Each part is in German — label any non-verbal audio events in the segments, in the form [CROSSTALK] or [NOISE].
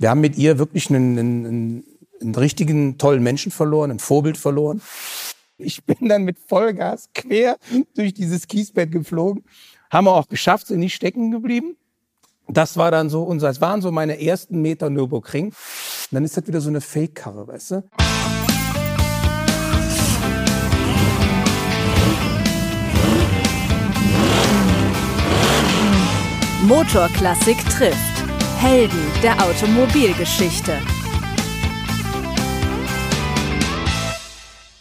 Wir haben mit ihr wirklich einen, einen, einen richtigen tollen Menschen verloren, ein Vorbild verloren. Ich bin dann mit Vollgas quer durch dieses Kiesbett geflogen. Haben wir auch geschafft, sind nicht stecken geblieben. Das war dann so unser, es waren so meine ersten Meter Nürburgring. Und dann ist das wieder so eine Fake-Karre, weißt du? Motorklassik trifft. Helden der Automobilgeschichte.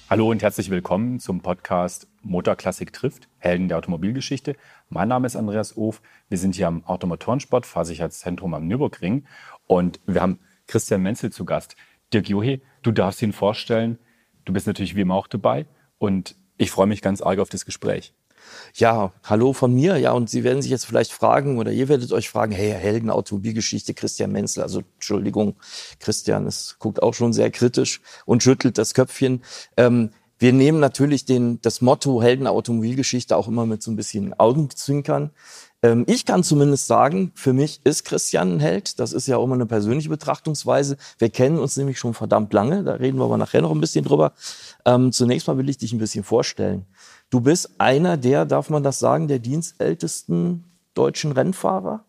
Hallo und herzlich willkommen zum Podcast Motorklassik trifft, Helden der Automobilgeschichte. Mein Name ist Andreas Of. Wir sind hier am Automotorensport, Fahrsicherheitszentrum am Nürburgring und wir haben Christian Menzel zu Gast. Dirk Johe, du darfst ihn vorstellen. Du bist natürlich wie immer auch dabei und ich freue mich ganz arg auf das Gespräch. Ja, hallo von mir. Ja, und Sie werden sich jetzt vielleicht fragen oder ihr werdet euch fragen, hey, Helden Automobilgeschichte Christian Menzel. Also Entschuldigung, Christian, es guckt auch schon sehr kritisch und schüttelt das Köpfchen. Ähm, wir nehmen natürlich den, das Motto Helden Automobilgeschichte auch immer mit so ein bisschen Augenzwinkern. Ähm, ich kann zumindest sagen, für mich ist Christian ein Held. Das ist ja auch immer eine persönliche Betrachtungsweise. Wir kennen uns nämlich schon verdammt lange. Da reden wir aber nachher noch ein bisschen drüber. Ähm, zunächst mal will ich dich ein bisschen vorstellen. Du bist einer der, darf man das sagen, der dienstältesten deutschen Rennfahrer?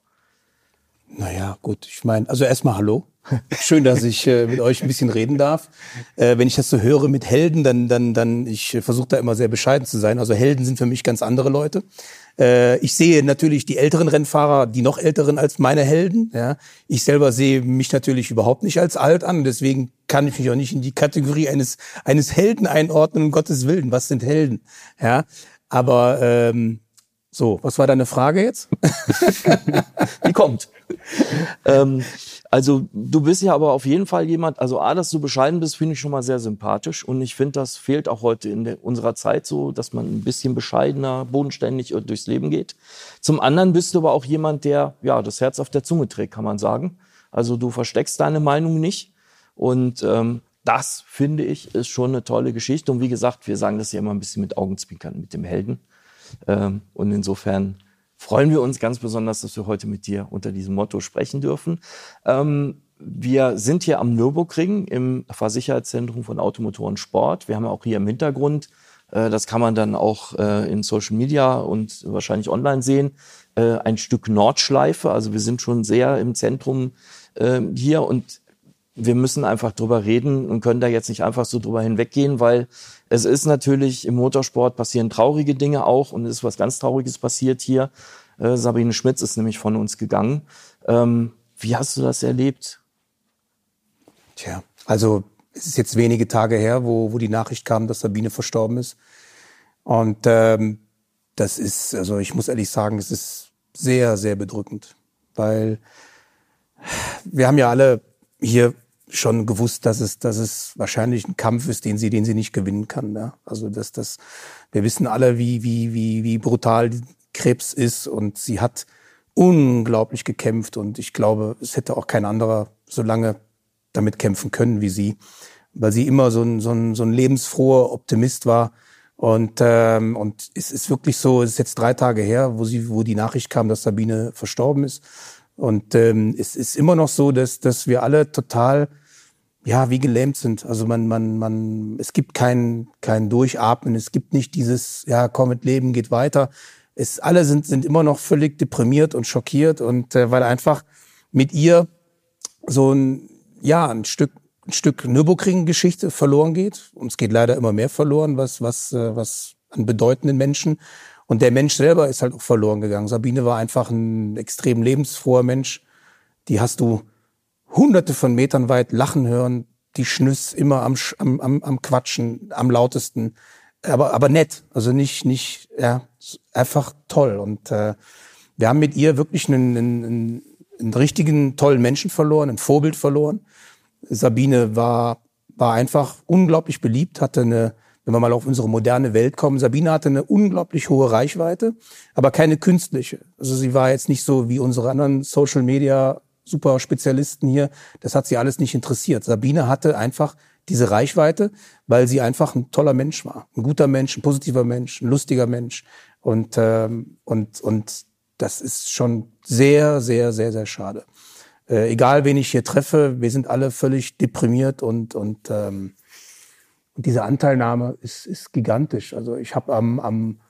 Naja, gut, ich meine, also erstmal hallo. [LAUGHS] Schön, dass ich äh, mit euch ein bisschen reden darf. Äh, wenn ich das so höre mit Helden, dann, dann, dann, ich versuche da immer sehr bescheiden zu sein. Also Helden sind für mich ganz andere Leute. Äh, ich sehe natürlich die älteren Rennfahrer, die noch älteren als meine Helden. Ja. Ich selber sehe mich natürlich überhaupt nicht als alt an. Deswegen kann ich mich auch nicht in die Kategorie eines, eines Helden einordnen, um Gottes Willen. Was sind Helden? Ja. Aber ähm, so, was war deine Frage jetzt? [LAUGHS] Die kommt. ähm, also du bist ja aber auf jeden Fall jemand, also A, dass du bescheiden bist, finde ich schon mal sehr sympathisch. Und ich finde, das fehlt auch heute in der, unserer Zeit so, dass man ein bisschen bescheidener, bodenständig durchs Leben geht. Zum anderen bist du aber auch jemand, der ja das Herz auf der Zunge trägt, kann man sagen. Also du versteckst deine Meinung nicht. Und ähm, das, finde ich, ist schon eine tolle Geschichte. Und wie gesagt, wir sagen das ja immer ein bisschen mit Augenzwinkern, mit dem Helden. Ähm, und insofern freuen wir uns ganz besonders, dass wir heute mit dir unter diesem Motto sprechen dürfen. Ähm, wir sind hier am Nürburgring im Fahrsicherheitszentrum von Automotoren Sport. Wir haben auch hier im Hintergrund, äh, das kann man dann auch äh, in Social Media und wahrscheinlich online sehen, äh, ein Stück Nordschleife. Also wir sind schon sehr im Zentrum hier und wir müssen einfach drüber reden und können da jetzt nicht einfach so drüber hinweggehen, weil es ist natürlich im Motorsport passieren traurige Dinge auch und es ist was ganz Trauriges passiert hier. Äh, Sabine Schmitz ist nämlich von uns gegangen. Ähm, wie hast du das erlebt? Tja, also es ist jetzt wenige Tage her, wo, wo die Nachricht kam, dass Sabine verstorben ist. Und ähm, das ist, also ich muss ehrlich sagen, es ist sehr, sehr bedrückend, weil wir haben ja alle hier schon gewusst, dass es, dass es wahrscheinlich ein Kampf ist, den sie, den sie nicht gewinnen kann. Ja? Also dass das, wir wissen alle, wie, wie, wie, wie brutal Krebs ist und sie hat unglaublich gekämpft und ich glaube, es hätte auch kein anderer so lange damit kämpfen können wie sie, weil sie immer so ein, so ein, so ein lebensfroher Optimist war. Und, ähm, und es ist wirklich so, es ist jetzt drei Tage her, wo sie, wo die Nachricht kam, dass Sabine verstorben ist. Und ähm, es ist immer noch so, dass, dass wir alle total ja, wie gelähmt sind. Also man, man, man, es gibt kein, kein Durchatmen, es gibt nicht dieses, ja, komm mit Leben, geht weiter. Es, alle sind, sind immer noch völlig deprimiert und schockiert und äh, weil einfach mit ihr so ein, ja, ein Stück, ein Stück Nürburgring-Geschichte verloren geht. Und es geht leider immer mehr verloren, was, was, äh, was an bedeutenden Menschen. Und der Mensch selber ist halt auch verloren gegangen. Sabine war einfach ein extrem lebensfroher Mensch. Die hast du hunderte von Metern weit lachen hören, die Schnüss immer am, am, am, am Quatschen, am lautesten, aber, aber nett, also nicht, nicht, ja, einfach toll. Und äh, wir haben mit ihr wirklich einen, einen, einen richtigen tollen Menschen verloren, ein Vorbild verloren. Sabine war, war einfach unglaublich beliebt, hatte eine, wenn wir mal auf unsere moderne Welt kommen, Sabine hatte eine unglaublich hohe Reichweite, aber keine künstliche. Also sie war jetzt nicht so wie unsere anderen Social Media super Spezialisten hier. Das hat sie alles nicht interessiert. Sabine hatte einfach diese Reichweite, weil sie einfach ein toller Mensch war. Ein guter Mensch, ein positiver Mensch, ein lustiger Mensch. Und, ähm, und, und das ist schon sehr, sehr, sehr, sehr schade. Äh, egal, wen ich hier treffe, wir sind alle völlig deprimiert und, und, ähm, diese Anteilnahme ist, ist gigantisch. Also ich habe am, am,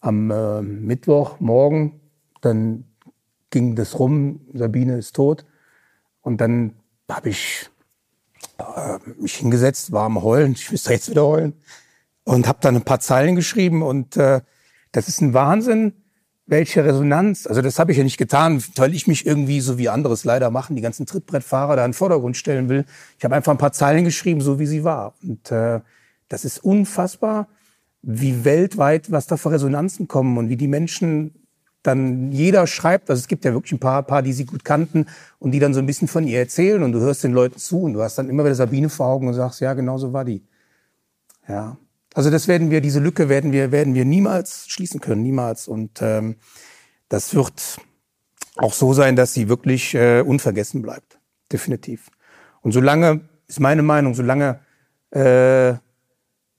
am äh, Mittwochmorgen, dann ging das rum, Sabine ist tot. Und dann habe ich äh, mich hingesetzt, war am Heulen, ich müsste jetzt wieder heulen. Und habe dann ein paar Zeilen geschrieben. Und äh, das ist ein Wahnsinn, welche Resonanz. Also das habe ich ja nicht getan, weil ich mich irgendwie, so wie anderes leider machen, die ganzen Trittbrettfahrer da in den Vordergrund stellen will. Ich habe einfach ein paar Zeilen geschrieben, so wie sie war. Und äh, das ist unfassbar, wie weltweit, was da für Resonanzen kommen und wie die Menschen dann jeder schreibt, also es gibt ja wirklich ein paar, paar, die sie gut kannten und die dann so ein bisschen von ihr erzählen und du hörst den Leuten zu und du hast dann immer wieder Sabine vor Augen und sagst, ja, genau so war die. Ja. Also das werden wir, diese Lücke werden wir, werden wir niemals schließen können, niemals. Und ähm, das wird auch so sein, dass sie wirklich äh, unvergessen bleibt. Definitiv. Und solange, ist meine Meinung, solange äh,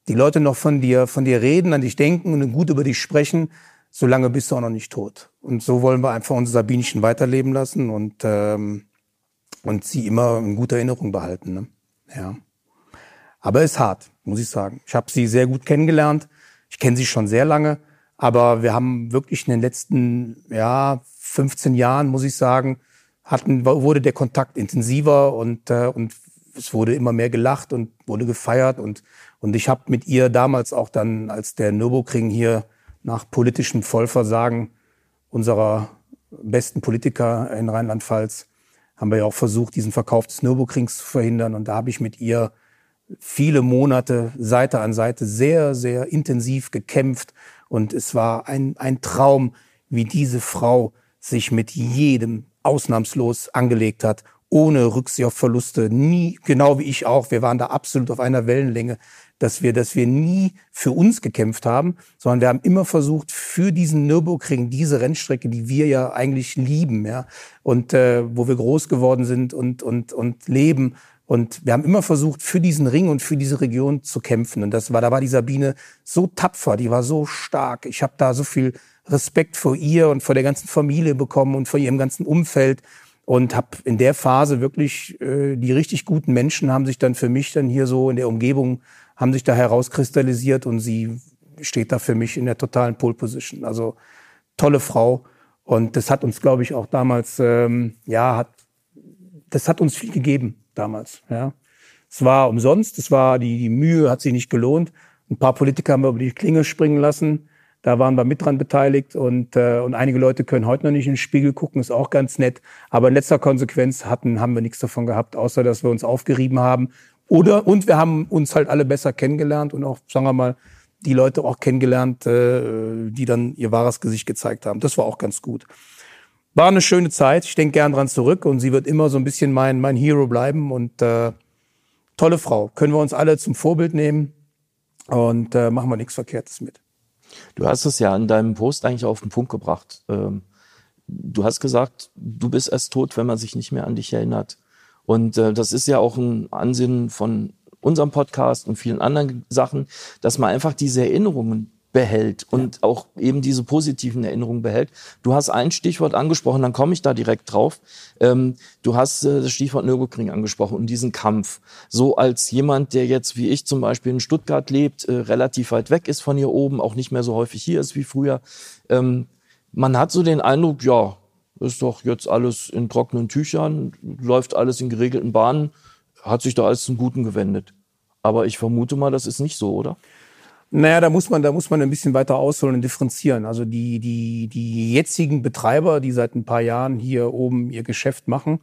die Leute noch von dir, von dir reden, an dich denken und gut über dich sprechen, solange bist du auch noch nicht tot. Und so wollen wir einfach unsere Sabinchen weiterleben lassen und, ähm, und sie immer in guter Erinnerung behalten. Ne? Ja. Aber ist hart, muss ich sagen. Ich habe sie sehr gut kennengelernt. Ich kenne sie schon sehr lange. Aber wir haben wirklich in den letzten ja, 15 Jahren, muss ich sagen, hatten, wurde der Kontakt intensiver und, äh, und es wurde immer mehr gelacht und wurde gefeiert. Und, und ich habe mit ihr damals auch dann, als der Nürburgring hier nach politischem Vollversagen unserer besten Politiker in Rheinland-Pfalz haben wir ja auch versucht, diesen Verkauf des Nürburgrings zu verhindern. Und da habe ich mit ihr viele Monate Seite an Seite sehr, sehr intensiv gekämpft. Und es war ein, ein Traum, wie diese Frau sich mit jedem ausnahmslos angelegt hat, ohne Rücksicht auf Verluste, nie, genau wie ich auch. Wir waren da absolut auf einer Wellenlänge dass wir, dass wir nie für uns gekämpft haben, sondern wir haben immer versucht, für diesen Nürburgring, diese Rennstrecke, die wir ja eigentlich lieben, ja, und äh, wo wir groß geworden sind und, und, und leben. Und wir haben immer versucht, für diesen Ring und für diese Region zu kämpfen. Und das war, da war die Sabine so tapfer, die war so stark. Ich habe da so viel Respekt vor ihr und vor der ganzen Familie bekommen und vor ihrem ganzen Umfeld und habe in der Phase wirklich äh, die richtig guten Menschen haben sich dann für mich dann hier so in der Umgebung haben sich da herauskristallisiert und sie steht da für mich in der totalen Pole Position. Also tolle Frau und das hat uns, glaube ich, auch damals, ähm, ja, hat, das hat uns viel gegeben damals. Ja, es war umsonst, es war die, die Mühe hat sich nicht gelohnt. Ein paar Politiker haben wir über die Klinge springen lassen. Da waren wir mit dran beteiligt und, äh, und einige Leute können heute noch nicht in den Spiegel gucken, ist auch ganz nett. Aber in letzter Konsequenz hatten, haben wir nichts davon gehabt, außer dass wir uns aufgerieben haben oder, und wir haben uns halt alle besser kennengelernt und auch, sagen wir mal, die Leute auch kennengelernt, äh, die dann ihr wahres Gesicht gezeigt haben. Das war auch ganz gut. War eine schöne Zeit. Ich denke gern dran zurück und sie wird immer so ein bisschen mein, mein Hero bleiben und äh, tolle Frau. Können wir uns alle zum Vorbild nehmen und äh, machen wir nichts Verkehrtes mit. Du hast es ja in deinem Post eigentlich auf den Punkt gebracht. Ähm, du hast gesagt, du bist erst tot, wenn man sich nicht mehr an dich erinnert. Und äh, das ist ja auch ein Ansinnen von unserem Podcast und vielen anderen Sachen, dass man einfach diese Erinnerungen behält und ja. auch eben diese positiven Erinnerungen behält. Du hast ein Stichwort angesprochen, dann komme ich da direkt drauf. Ähm, du hast äh, das Stichwort Nürburgring angesprochen und diesen Kampf. So als jemand, der jetzt wie ich zum Beispiel in Stuttgart lebt, äh, relativ weit weg ist von hier oben, auch nicht mehr so häufig hier ist wie früher. Ähm, man hat so den Eindruck, ja, ist doch jetzt alles in trockenen Tüchern, läuft alles in geregelten Bahnen, hat sich da alles zum Guten gewendet. Aber ich vermute mal, das ist nicht so, oder? Naja, da muss man, da muss man ein bisschen weiter ausholen und differenzieren. Also die, die, die jetzigen Betreiber, die seit ein paar Jahren hier oben ihr Geschäft machen,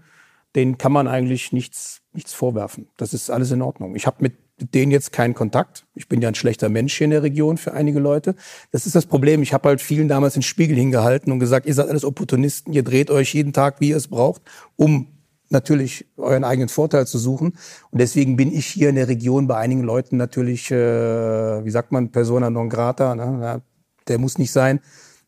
denen kann man eigentlich nichts, nichts vorwerfen. Das ist alles in Ordnung. Ich habe mit denen jetzt keinen Kontakt. Ich bin ja ein schlechter Mensch hier in der Region für einige Leute. Das ist das Problem. Ich habe halt vielen damals den Spiegel hingehalten und gesagt, ihr seid alles Opportunisten, ihr dreht euch jeden Tag, wie ihr es braucht, um natürlich euren eigenen Vorteil zu suchen. Und deswegen bin ich hier in der Region bei einigen Leuten natürlich, äh, wie sagt man, persona non grata. Ne? Der muss nicht sein.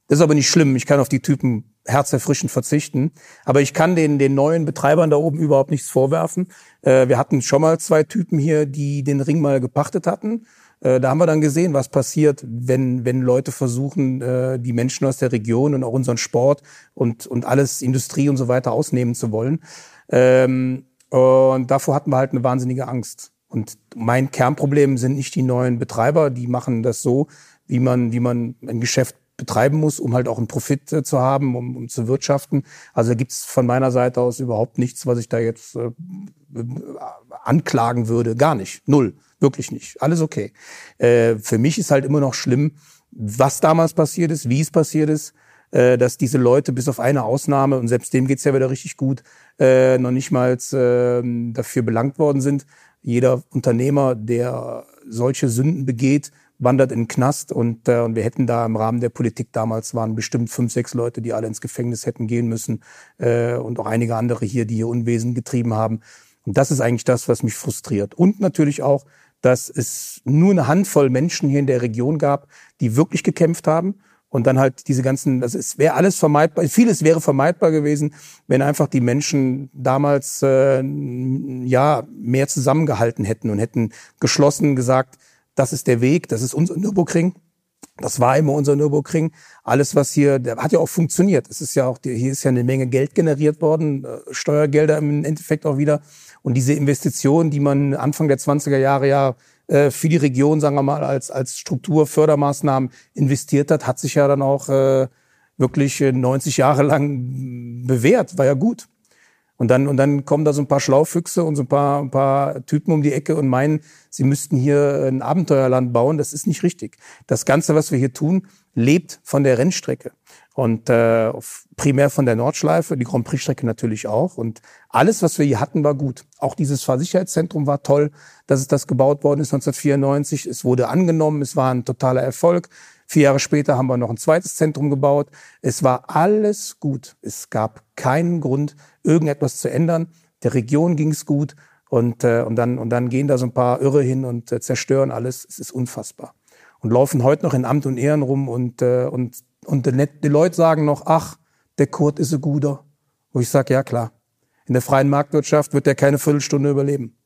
Das ist aber nicht schlimm. Ich kann auf die Typen herzerfrischend verzichten. Aber ich kann den, den neuen Betreibern da oben überhaupt nichts vorwerfen. Äh, wir hatten schon mal zwei Typen hier, die den Ring mal gepachtet hatten. Äh, da haben wir dann gesehen, was passiert, wenn, wenn Leute versuchen, äh, die Menschen aus der Region und auch unseren Sport und, und alles Industrie und so weiter ausnehmen zu wollen. Ähm, und davor hatten wir halt eine wahnsinnige Angst. Und mein Kernproblem sind nicht die neuen Betreiber, die machen das so, wie man, wie man ein Geschäft betreiben muss, um halt auch einen Profit äh, zu haben, um, um zu wirtschaften. Also da gibt's von meiner Seite aus überhaupt nichts, was ich da jetzt äh, anklagen würde. Gar nicht. Null. Wirklich nicht. Alles okay. Äh, für mich ist halt immer noch schlimm, was damals passiert ist, wie es passiert ist, äh, dass diese Leute bis auf eine Ausnahme, und selbst dem geht's ja wieder richtig gut, äh, noch nicht mal äh, dafür belangt worden sind. Jeder Unternehmer, der solche Sünden begeht, wandert in den Knast und, äh, und wir hätten da im Rahmen der Politik damals waren bestimmt fünf, sechs Leute, die alle ins Gefängnis hätten gehen müssen äh, und auch einige andere hier, die hier Unwesen getrieben haben. Und das ist eigentlich das, was mich frustriert. Und natürlich auch, dass es nur eine Handvoll Menschen hier in der Region gab, die wirklich gekämpft haben und dann halt diese ganzen, das ist, wäre alles vermeidbar, vieles wäre vermeidbar gewesen, wenn einfach die Menschen damals äh, ja mehr zusammengehalten hätten und hätten geschlossen gesagt, das ist der Weg, das ist unser Nürburgring. Das war immer unser Nürburgring. Alles, was hier, der hat ja auch funktioniert. Es ist ja auch, hier ist ja eine Menge Geld generiert worden, äh, Steuergelder im Endeffekt auch wieder. Und diese Investitionen, die man Anfang der 20er Jahre ja äh, für die Region, sagen wir mal, als, als Strukturfördermaßnahmen investiert hat, hat sich ja dann auch äh, wirklich 90 Jahre lang bewährt. War ja gut. Und dann, und dann kommen da so ein paar Schlaufüchse und so ein paar, ein paar Typen um die Ecke und meinen, sie müssten hier ein Abenteuerland bauen. Das ist nicht richtig. Das Ganze, was wir hier tun, lebt von der Rennstrecke. Und äh, primär von der Nordschleife, die Grand Prix-Strecke natürlich auch. Und alles, was wir hier hatten, war gut. Auch dieses Fahrsicherheitszentrum war toll, dass es das gebaut worden ist 1994. Es wurde angenommen, es war ein totaler Erfolg. Vier Jahre später haben wir noch ein zweites Zentrum gebaut. Es war alles gut. Es gab keinen Grund, irgendetwas zu ändern. Der Region ging es gut und, äh, und, dann, und dann gehen da so ein paar Irre hin und äh, zerstören alles. Es ist unfassbar. Und laufen heute noch in Amt und Ehren rum und, äh, und, und die, die Leute sagen noch, ach, der Kurt ist ein guter. Wo ich sage, ja klar, in der freien Marktwirtschaft wird der keine Viertelstunde überleben.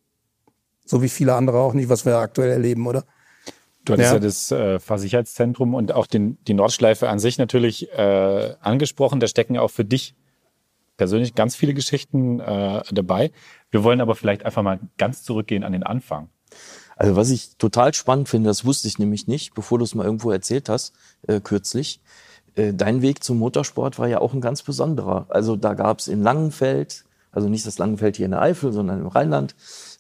So wie viele andere auch nicht, was wir aktuell erleben, oder? Du hattest ja, ja das äh, Fahrsicherheitszentrum und auch den, die Nordschleife an sich natürlich äh, angesprochen. Da stecken auch für dich persönlich ganz viele Geschichten äh, dabei. Wir wollen aber vielleicht einfach mal ganz zurückgehen an den Anfang. Also was ich total spannend finde, das wusste ich nämlich nicht, bevor du es mal irgendwo erzählt hast, äh, kürzlich. Äh, dein Weg zum Motorsport war ja auch ein ganz besonderer. Also da gab es in Langenfeld, also nicht das Langenfeld hier in der Eifel, sondern im Rheinland,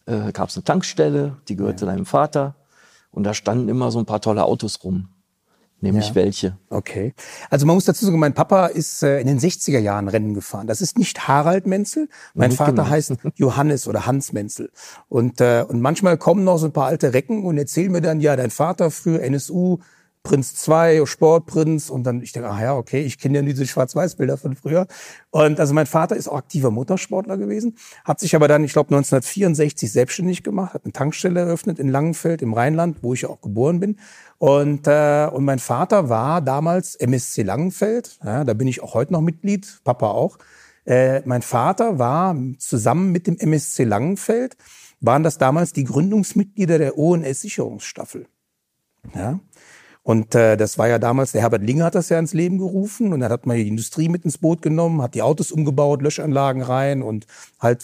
äh, gab es eine Tankstelle, die gehörte ja. deinem Vater. Und da standen immer so ein paar tolle Autos rum. Nämlich ja. welche? Okay. Also man muss dazu sagen, mein Papa ist äh, in den 60er Jahren Rennen gefahren. Das ist nicht Harald Menzel. Mein nicht Vater genau. heißt [LAUGHS] Johannes oder Hans Menzel. Und, äh, und manchmal kommen noch so ein paar alte Recken und erzählen mir dann, ja, dein Vater früher NSU, Prinz 2, Sportprinz und dann ich denke, ach ja, okay, ich kenne ja diese Schwarz-Weiß-Bilder von früher. Und also mein Vater ist auch aktiver Motorsportler gewesen, hat sich aber dann, ich glaube 1964 selbstständig gemacht, hat eine Tankstelle eröffnet in Langenfeld im Rheinland, wo ich ja auch geboren bin. Und äh, und mein Vater war damals MSC Langenfeld, ja, da bin ich auch heute noch Mitglied, Papa auch. Äh, mein Vater war zusammen mit dem MSC Langenfeld waren das damals die Gründungsmitglieder der ONS Sicherungsstaffel. Ja, und äh, das war ja damals, der Herbert Linger hat das ja ins Leben gerufen und dann hat man die Industrie mit ins Boot genommen, hat die Autos umgebaut, Löschanlagen rein und halt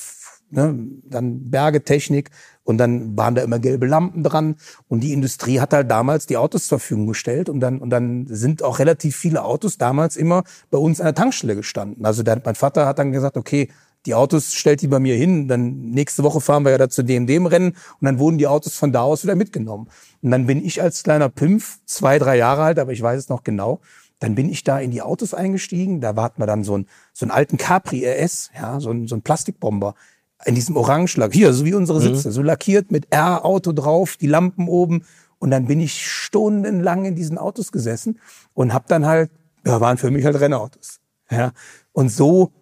ne, dann Bergetechnik und dann waren da immer gelbe Lampen dran und die Industrie hat halt damals die Autos zur Verfügung gestellt und dann und dann sind auch relativ viele Autos damals immer bei uns an der Tankstelle gestanden. Also der, mein Vater hat dann gesagt, okay, die Autos stellt die bei mir hin, dann nächste Woche fahren wir ja da zu dem, dem Rennen und dann wurden die Autos von da aus wieder mitgenommen. Und dann bin ich als kleiner Pimpf, zwei, drei Jahre alt, aber ich weiß es noch genau, dann bin ich da in die Autos eingestiegen, da warten wir dann so, ein, so einen alten Capri RS, ja, so ein, so ein Plastikbomber in diesem Orangeschlag, hier, so wie unsere mhm. Sitze, mhm. so lackiert mit R-Auto drauf, die Lampen oben und dann bin ich stundenlang in diesen Autos gesessen und hab dann halt, ja, waren für mich halt Rennautos. Ja, und so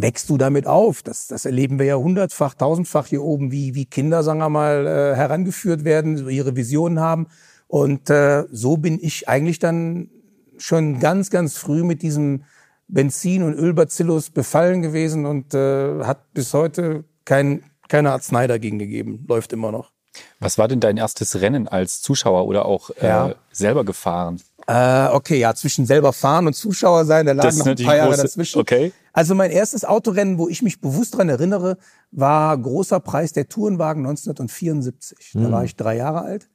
wächst du damit auf. Das, das erleben wir ja hundertfach, tausendfach hier oben, wie, wie Kinder, sagen wir mal, äh, herangeführt werden, ihre Visionen haben. Und äh, so bin ich eigentlich dann schon ganz, ganz früh mit diesem Benzin- und Ölbacillus befallen gewesen und äh, hat bis heute kein, keine Arznei dagegen gegeben. Läuft immer noch. Was war denn dein erstes Rennen als Zuschauer oder auch äh, selber gefahren? Äh, okay, ja, zwischen selber fahren und Zuschauer sein, da lagen noch ein paar Jahre große, dazwischen. Okay. Also mein erstes Autorennen, wo ich mich bewusst dran erinnere, war großer Preis der Tourenwagen 1974. Da war ich drei Jahre alt.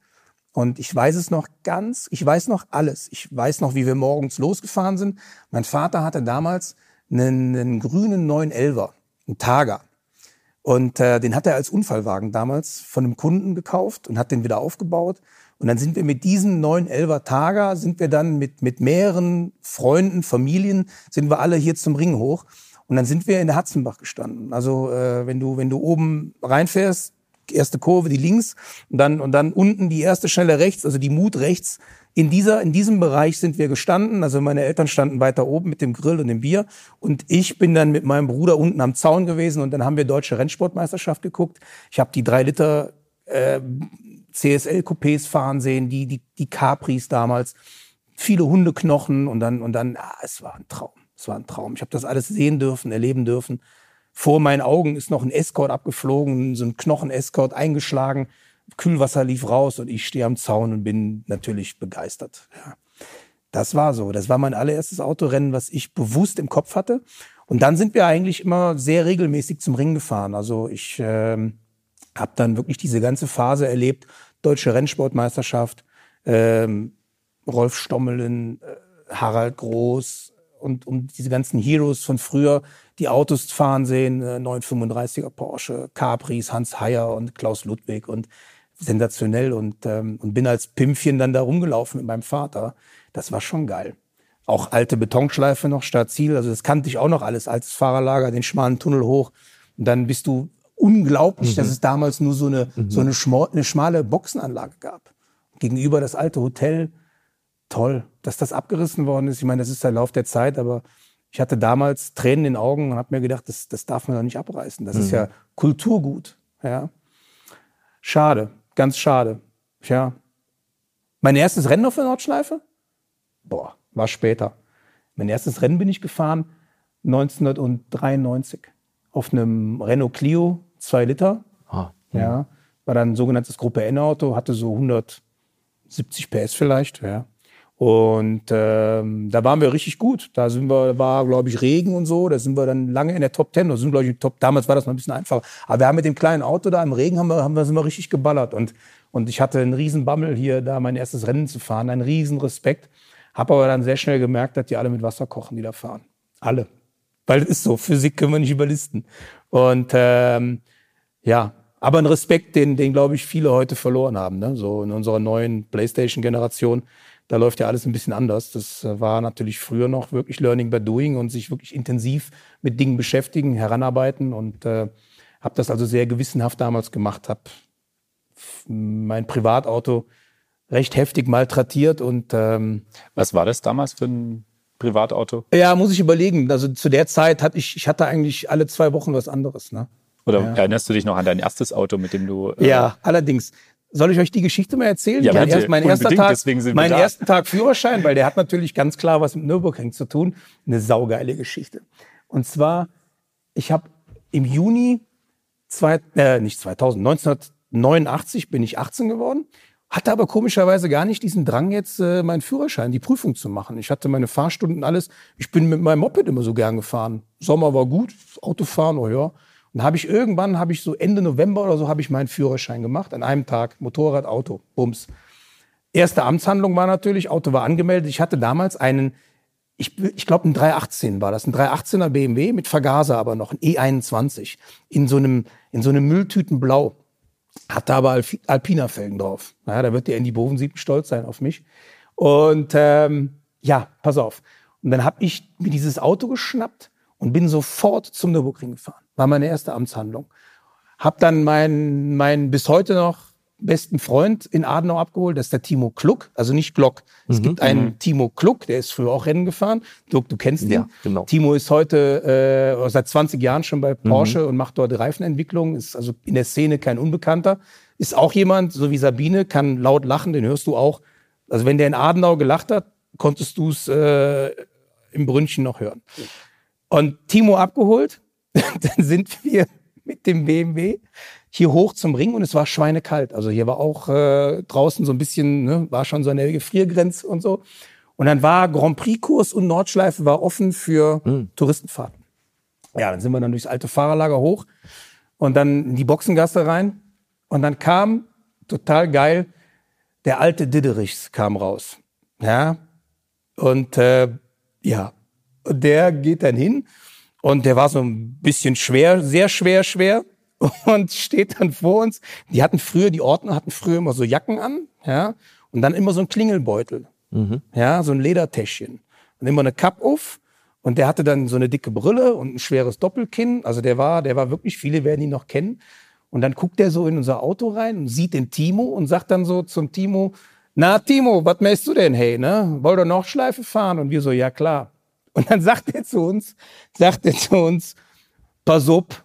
Und ich weiß es noch ganz, ich weiß noch alles. Ich weiß noch, wie wir morgens losgefahren sind. Mein Vater hatte damals einen, einen grünen 911er, einen Targa. Und äh, den hat er als Unfallwagen damals von einem Kunden gekauft und hat den wieder aufgebaut. Und dann sind wir mit diesen 911er Targa, sind wir dann mit, mit mehreren Freunden, Familien, sind wir alle hier zum Ring hoch. Und dann sind wir in der Hatzenbach gestanden. Also äh, wenn du wenn du oben reinfährst, erste Kurve, die links und dann und dann unten die erste Schnelle rechts, also die Mut rechts. In dieser in diesem Bereich sind wir gestanden. Also meine Eltern standen weiter oben mit dem Grill und dem Bier und ich bin dann mit meinem Bruder unten am Zaun gewesen und dann haben wir deutsche Rennsportmeisterschaft geguckt. Ich habe die drei Liter äh, CSL-Coupés fahren sehen, die die die Capris damals, viele Hundeknochen und dann und dann, ah, es war ein Traum. Es war ein Traum. Ich habe das alles sehen dürfen, erleben dürfen. Vor meinen Augen ist noch ein Escort abgeflogen, so ein Knochen-Escort eingeschlagen. Kühlwasser lief raus und ich stehe am Zaun und bin natürlich begeistert. Ja. Das war so. Das war mein allererstes Autorennen, was ich bewusst im Kopf hatte. Und dann sind wir eigentlich immer sehr regelmäßig zum Ring gefahren. Also ich ähm, habe dann wirklich diese ganze Phase erlebt. Deutsche Rennsportmeisterschaft, ähm, Rolf Stommelen, äh, Harald Groß, und um diese ganzen Heroes von früher, die Autos fahren sehen, äh, 935er Porsche, Capris, Hans Heyer und Klaus Ludwig und sensationell und, ähm, und bin als Pimpchen dann da rumgelaufen mit meinem Vater. Das war schon geil. Auch alte Betonschleife noch statt Ziel, also das kannte ich auch noch alles, altes Fahrerlager, den schmalen Tunnel hoch und dann bist du unglaublich, mhm. dass es damals nur so eine, mhm. so eine, eine schmale Boxenanlage gab. Gegenüber das alte Hotel, toll, dass das abgerissen worden ist. Ich meine, das ist der Lauf der Zeit, aber ich hatte damals Tränen in den Augen und habe mir gedacht, das, das darf man doch nicht abreißen. Das mhm. ist ja Kulturgut. Ja. Schade, ganz schade. Ja. Mein erstes Rennen auf der Nordschleife? Boah, war später. Mein erstes Rennen bin ich gefahren 1993 auf einem Renault Clio, zwei Liter. Ah, ja. War dann ein sogenanntes Gruppe N-Auto, hatte so 170 PS vielleicht, ja. Und ähm, da waren wir richtig gut. Da sind wir, war, glaube ich, Regen und so. Da sind wir dann lange in der Top Ten. Da sind, glaube ich, Top. Damals war das noch ein bisschen einfacher. Aber wir haben mit dem kleinen Auto da im Regen haben wir, haben wir, sind wir richtig geballert. Und, und ich hatte einen riesen Bammel hier, da mein erstes Rennen zu fahren. Einen riesen Respekt. Hab aber dann sehr schnell gemerkt, dass die alle mit Wasser kochen, die da fahren. Alle. Weil es ist so. Physik können wir nicht überlisten. Und ähm, ja, aber ein Respekt, den, den glaube ich, viele heute verloren haben. Ne? So in unserer neuen PlayStation-Generation da läuft ja alles ein bisschen anders. Das äh, war natürlich früher noch wirklich Learning by Doing und sich wirklich intensiv mit Dingen beschäftigen, heranarbeiten und äh, habe das also sehr gewissenhaft damals gemacht, habe mein Privatauto recht heftig malträtiert und ähm, was war das damals für ein Privatauto? Ja, muss ich überlegen. Also zu der Zeit hatte ich, ich hatte eigentlich alle zwei Wochen was anderes. Ne? Oder ja. erinnerst du dich noch an dein erstes Auto, mit dem du? Äh ja, allerdings. Soll ich euch die Geschichte mal erzählen? Ja, erst, mein erster Tag, mein ersten Tag Führerschein, weil der hat natürlich ganz klar was mit Nürburgring zu tun. Eine saugeile Geschichte. Und zwar, ich habe im Juni zwei, äh, nicht 2000, 1989 bin ich 18 geworden, hatte aber komischerweise gar nicht diesen Drang jetzt äh, meinen Führerschein, die Prüfung zu machen. Ich hatte meine Fahrstunden alles. Ich bin mit meinem Moped immer so gern gefahren. Sommer war gut, Autofahren, oh ja. Und habe ich irgendwann, habe ich so Ende November oder so, habe ich meinen Führerschein gemacht. An einem Tag, Motorrad, Auto, Bums. Erste Amtshandlung war natürlich, Auto war angemeldet. Ich hatte damals einen, ich, ich glaube, ein 318 war das, ein 318er BMW mit Vergaser aber noch, ein E21 in so einem, in so einem Mülltütenblau. Hatte aber Alp Alpina-Felgen drauf. Naja, da wird der Andy Bovensieben stolz sein auf mich. Und ähm, ja, pass auf. Und dann habe ich mir dieses Auto geschnappt und bin sofort zum Nürburgring gefahren. War meine erste Amtshandlung. Hab dann meinen, meinen bis heute noch besten Freund in Adenau abgeholt, das ist der Timo Kluck, also nicht Glock. Es mhm. gibt einen mhm. Timo Kluck, der ist früher auch Rennen gefahren. Du, du kennst ihn. Ja, genau. Timo ist heute äh, seit 20 Jahren schon bei Porsche mhm. und macht dort Reifenentwicklung, ist also in der Szene kein Unbekannter. Ist auch jemand, so wie Sabine, kann laut lachen, den hörst du auch. Also wenn der in Adenau gelacht hat, konntest du es äh, im Brünnchen noch hören. Und Timo abgeholt, [LAUGHS] dann sind wir mit dem BMW hier hoch zum Ring und es war schweinekalt. Also hier war auch äh, draußen so ein bisschen, ne, war schon so eine Gefriergrenze und so. Und dann war Grand Prix-Kurs und Nordschleife war offen für mhm. Touristenfahrten. Ja, dann sind wir dann durchs alte Fahrerlager hoch und dann in die Boxengasse rein. Und dann kam, total geil, der alte Diderichs kam raus. Ja, und äh, ja, und der geht dann hin und der war so ein bisschen schwer, sehr schwer, schwer [LAUGHS] und steht dann vor uns. Die hatten früher, die Ordner hatten früher immer so Jacken an, ja, und dann immer so ein Klingelbeutel, mhm. ja, so ein Ledertäschchen und immer eine Kappe auf. Und der hatte dann so eine dicke Brille und ein schweres Doppelkinn. Also der war, der war wirklich, viele werden ihn noch kennen. Und dann guckt er so in unser Auto rein und sieht den Timo und sagt dann so zum Timo, na Timo, was machst du denn, hey, ne? Wollt ihr noch Schleife fahren? Und wir so, ja klar. Und dann sagt er zu uns, sagt er zu uns, pass auf,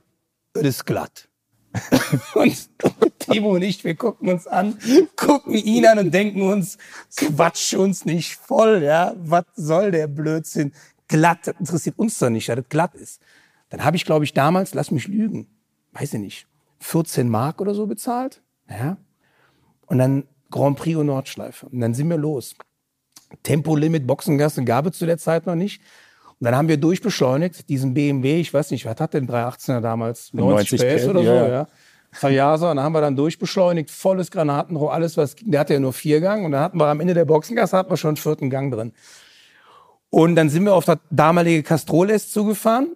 es ist glatt. [LAUGHS] und Timo und ich, wir gucken uns an, gucken ihn an und denken uns, quatsch uns nicht voll, ja? Was soll der Blödsinn? Glatt, das interessiert uns doch nicht, ja, das glatt ist. Dann habe ich, glaube ich, damals, lass mich lügen, weiß ich nicht, 14 Mark oder so bezahlt, ja? Und dann Grand Prix und Nordschleife. Und dann sind wir los. Tempolimit Boxengasse gab es zu der Zeit noch nicht. Und dann haben wir durchbeschleunigt, diesen BMW, ich weiß nicht, was hat denn 318er damals? 90, 90 PS oder so, ja. ja. Verjaser, und dann haben wir dann durchbeschleunigt, volles Granatenrohr, alles was. Der hatte ja nur vier Gang und dann hatten wir am Ende der Boxengasse hatten wir schon einen vierten Gang drin. Und dann sind wir auf das damalige Castrol S zugefahren.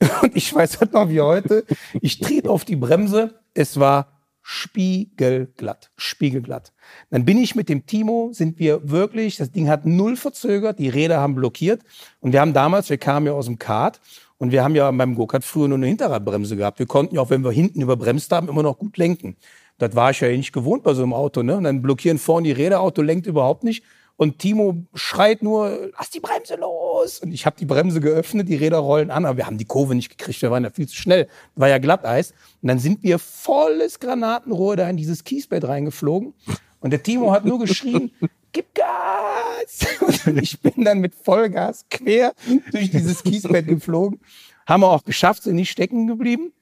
[LAUGHS] Und ich weiß halt noch wie heute, ich trete auf die Bremse, es war spiegelglatt, spiegelglatt. Dann bin ich mit dem Timo, sind wir wirklich, das Ding hat null verzögert, die Räder haben blockiert und wir haben damals, wir kamen ja aus dem Kart und wir haben ja beim Go-Kart früher nur eine Hinterradbremse gehabt. Wir konnten ja auch, wenn wir hinten überbremst haben, immer noch gut lenken. Das war ich ja nicht gewohnt bei so einem Auto, ne? Und dann blockieren vorne die Räder, Auto lenkt überhaupt nicht. Und Timo schreit nur, lass die Bremse los. Und ich habe die Bremse geöffnet, die Räder rollen an, aber wir haben die Kurve nicht gekriegt, wir waren ja viel zu schnell. War ja Glatteis. Und dann sind wir volles Granatenrohr da in dieses Kiesbett reingeflogen. Und der Timo hat nur geschrien, [LAUGHS] gib Gas! Und ich bin dann mit Vollgas quer durch dieses Kiesbett geflogen. Haben wir auch geschafft, sind nicht stecken geblieben.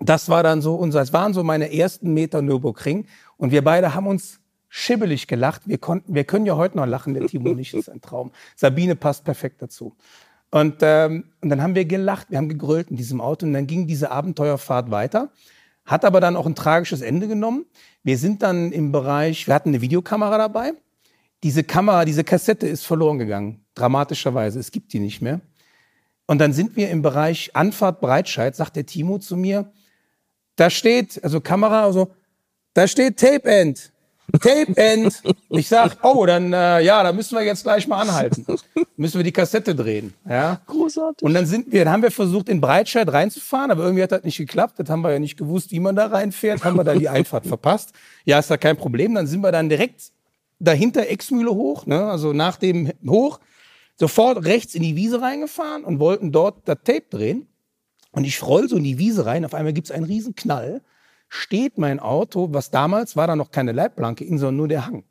Das war dann so unser, es waren so meine ersten Meter Nürburgring. Und wir beide haben uns schibbelig gelacht. Wir konnten, wir können ja heute noch lachen, der Timo nicht, ist ein Traum. Sabine passt perfekt dazu. Und, ähm, und dann haben wir gelacht, wir haben gegrölt in diesem Auto und dann ging diese Abenteuerfahrt weiter. Hat aber dann auch ein tragisches Ende genommen. Wir sind dann im Bereich, wir hatten eine Videokamera dabei. Diese Kamera, diese Kassette ist verloren gegangen, dramatischerweise. Es gibt die nicht mehr. Und dann sind wir im Bereich Anfahrt Breitscheid, sagt der Timo zu mir, da steht, also Kamera, also, da steht Tape End. Tape End. Ich sag, oh, dann äh, ja, da müssen wir jetzt gleich mal anhalten. Müssen wir die Kassette drehen. Ja. Großartig. Und dann sind wir, dann haben wir versucht, in Breitscheid reinzufahren, aber irgendwie hat das nicht geklappt. Das haben wir ja nicht gewusst, wie man da reinfährt. Haben wir da die Einfahrt [LAUGHS] verpasst. Ja, ist da kein Problem. Dann sind wir dann direkt dahinter Exmühle hoch, ne? also nach dem hoch, sofort rechts in die Wiese reingefahren und wollten dort das Tape drehen. Und ich roll so in die Wiese rein. Auf einmal gibt's einen riesen Knall steht mein Auto, was damals war da noch keine Leitplanke, sondern nur der Hang.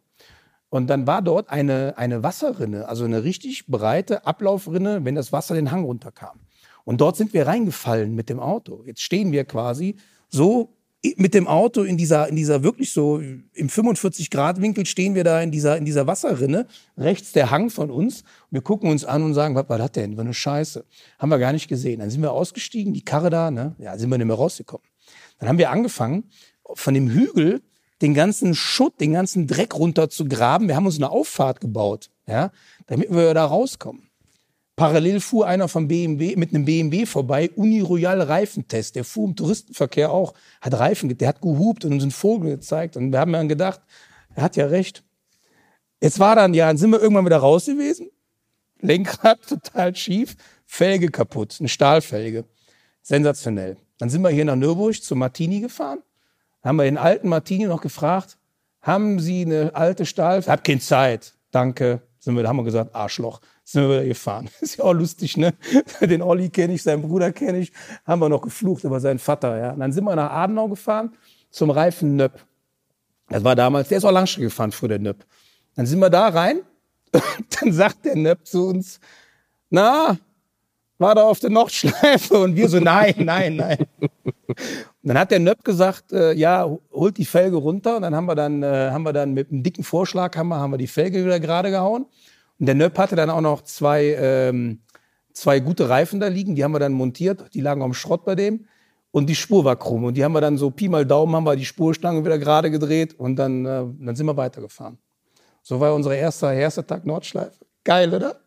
Und dann war dort eine, eine Wasserrinne, also eine richtig breite Ablaufrinne, wenn das Wasser den Hang runterkam. Und dort sind wir reingefallen mit dem Auto. Jetzt stehen wir quasi so mit dem Auto in dieser, in dieser wirklich so im 45-Grad-Winkel stehen wir da in dieser, in dieser Wasserrinne, rechts der Hang von uns. Wir gucken uns an und sagen, was war das denn? Was eine Scheiße. Haben wir gar nicht gesehen. Dann sind wir ausgestiegen, die Karre da, ne? Ja, sind wir nicht mehr rausgekommen. Dann haben wir angefangen, von dem Hügel den ganzen Schutt, den ganzen Dreck runter zu graben. Wir haben uns eine Auffahrt gebaut, ja, damit wir da rauskommen. Parallel fuhr einer vom BMW mit einem BMW vorbei, Uni Royal Reifentest. Der fuhr im Touristenverkehr auch, hat Reifen, der hat gehupt und uns einen Vogel gezeigt. Und wir haben dann gedacht, er hat ja recht. Jetzt war dann, ja, dann sind wir irgendwann wieder raus gewesen. Lenkrad [LAUGHS] total schief, Felge kaputt, eine Stahlfelge. Sensationell. Dann sind wir hier nach Nürburg zu Martini gefahren. Haben wir den alten Martini noch gefragt, haben Sie eine alte Stahl? Hab keine Zeit. Danke. Sind wir, haben wir gesagt, Arschloch. Sind wir wieder gefahren. [LAUGHS] Ist ja auch lustig, ne? [LAUGHS] Den Olli kenne ich, seinen Bruder kenne ich. Haben wir noch geflucht über seinen Vater, ja. Und dann sind wir nach Adenau gefahren zum Reifen Nöpp. Das war damals, der ist auch Langstrecke gefahren für den Nöpp. Dann sind wir da rein. [LAUGHS] dann sagt der Nöpp zu uns, na, war da auf der Nordschleife und wir so, nein, nein, nein. Und dann hat der Nöpp gesagt, äh, ja, holt die Felge runter und dann haben wir dann, äh, haben wir dann mit einem dicken Vorschlaghammer haben wir die Felge wieder gerade gehauen. Und der Nöpp hatte dann auch noch zwei, ähm, zwei gute Reifen da liegen, die haben wir dann montiert, die lagen am Schrott bei dem und die Spur war krumm und die haben wir dann so Pi mal Daumen haben wir die Spurstange wieder gerade gedreht und dann, äh, dann sind wir weitergefahren. So war unser erster, erster Tag Nordschleife. Geil, oder?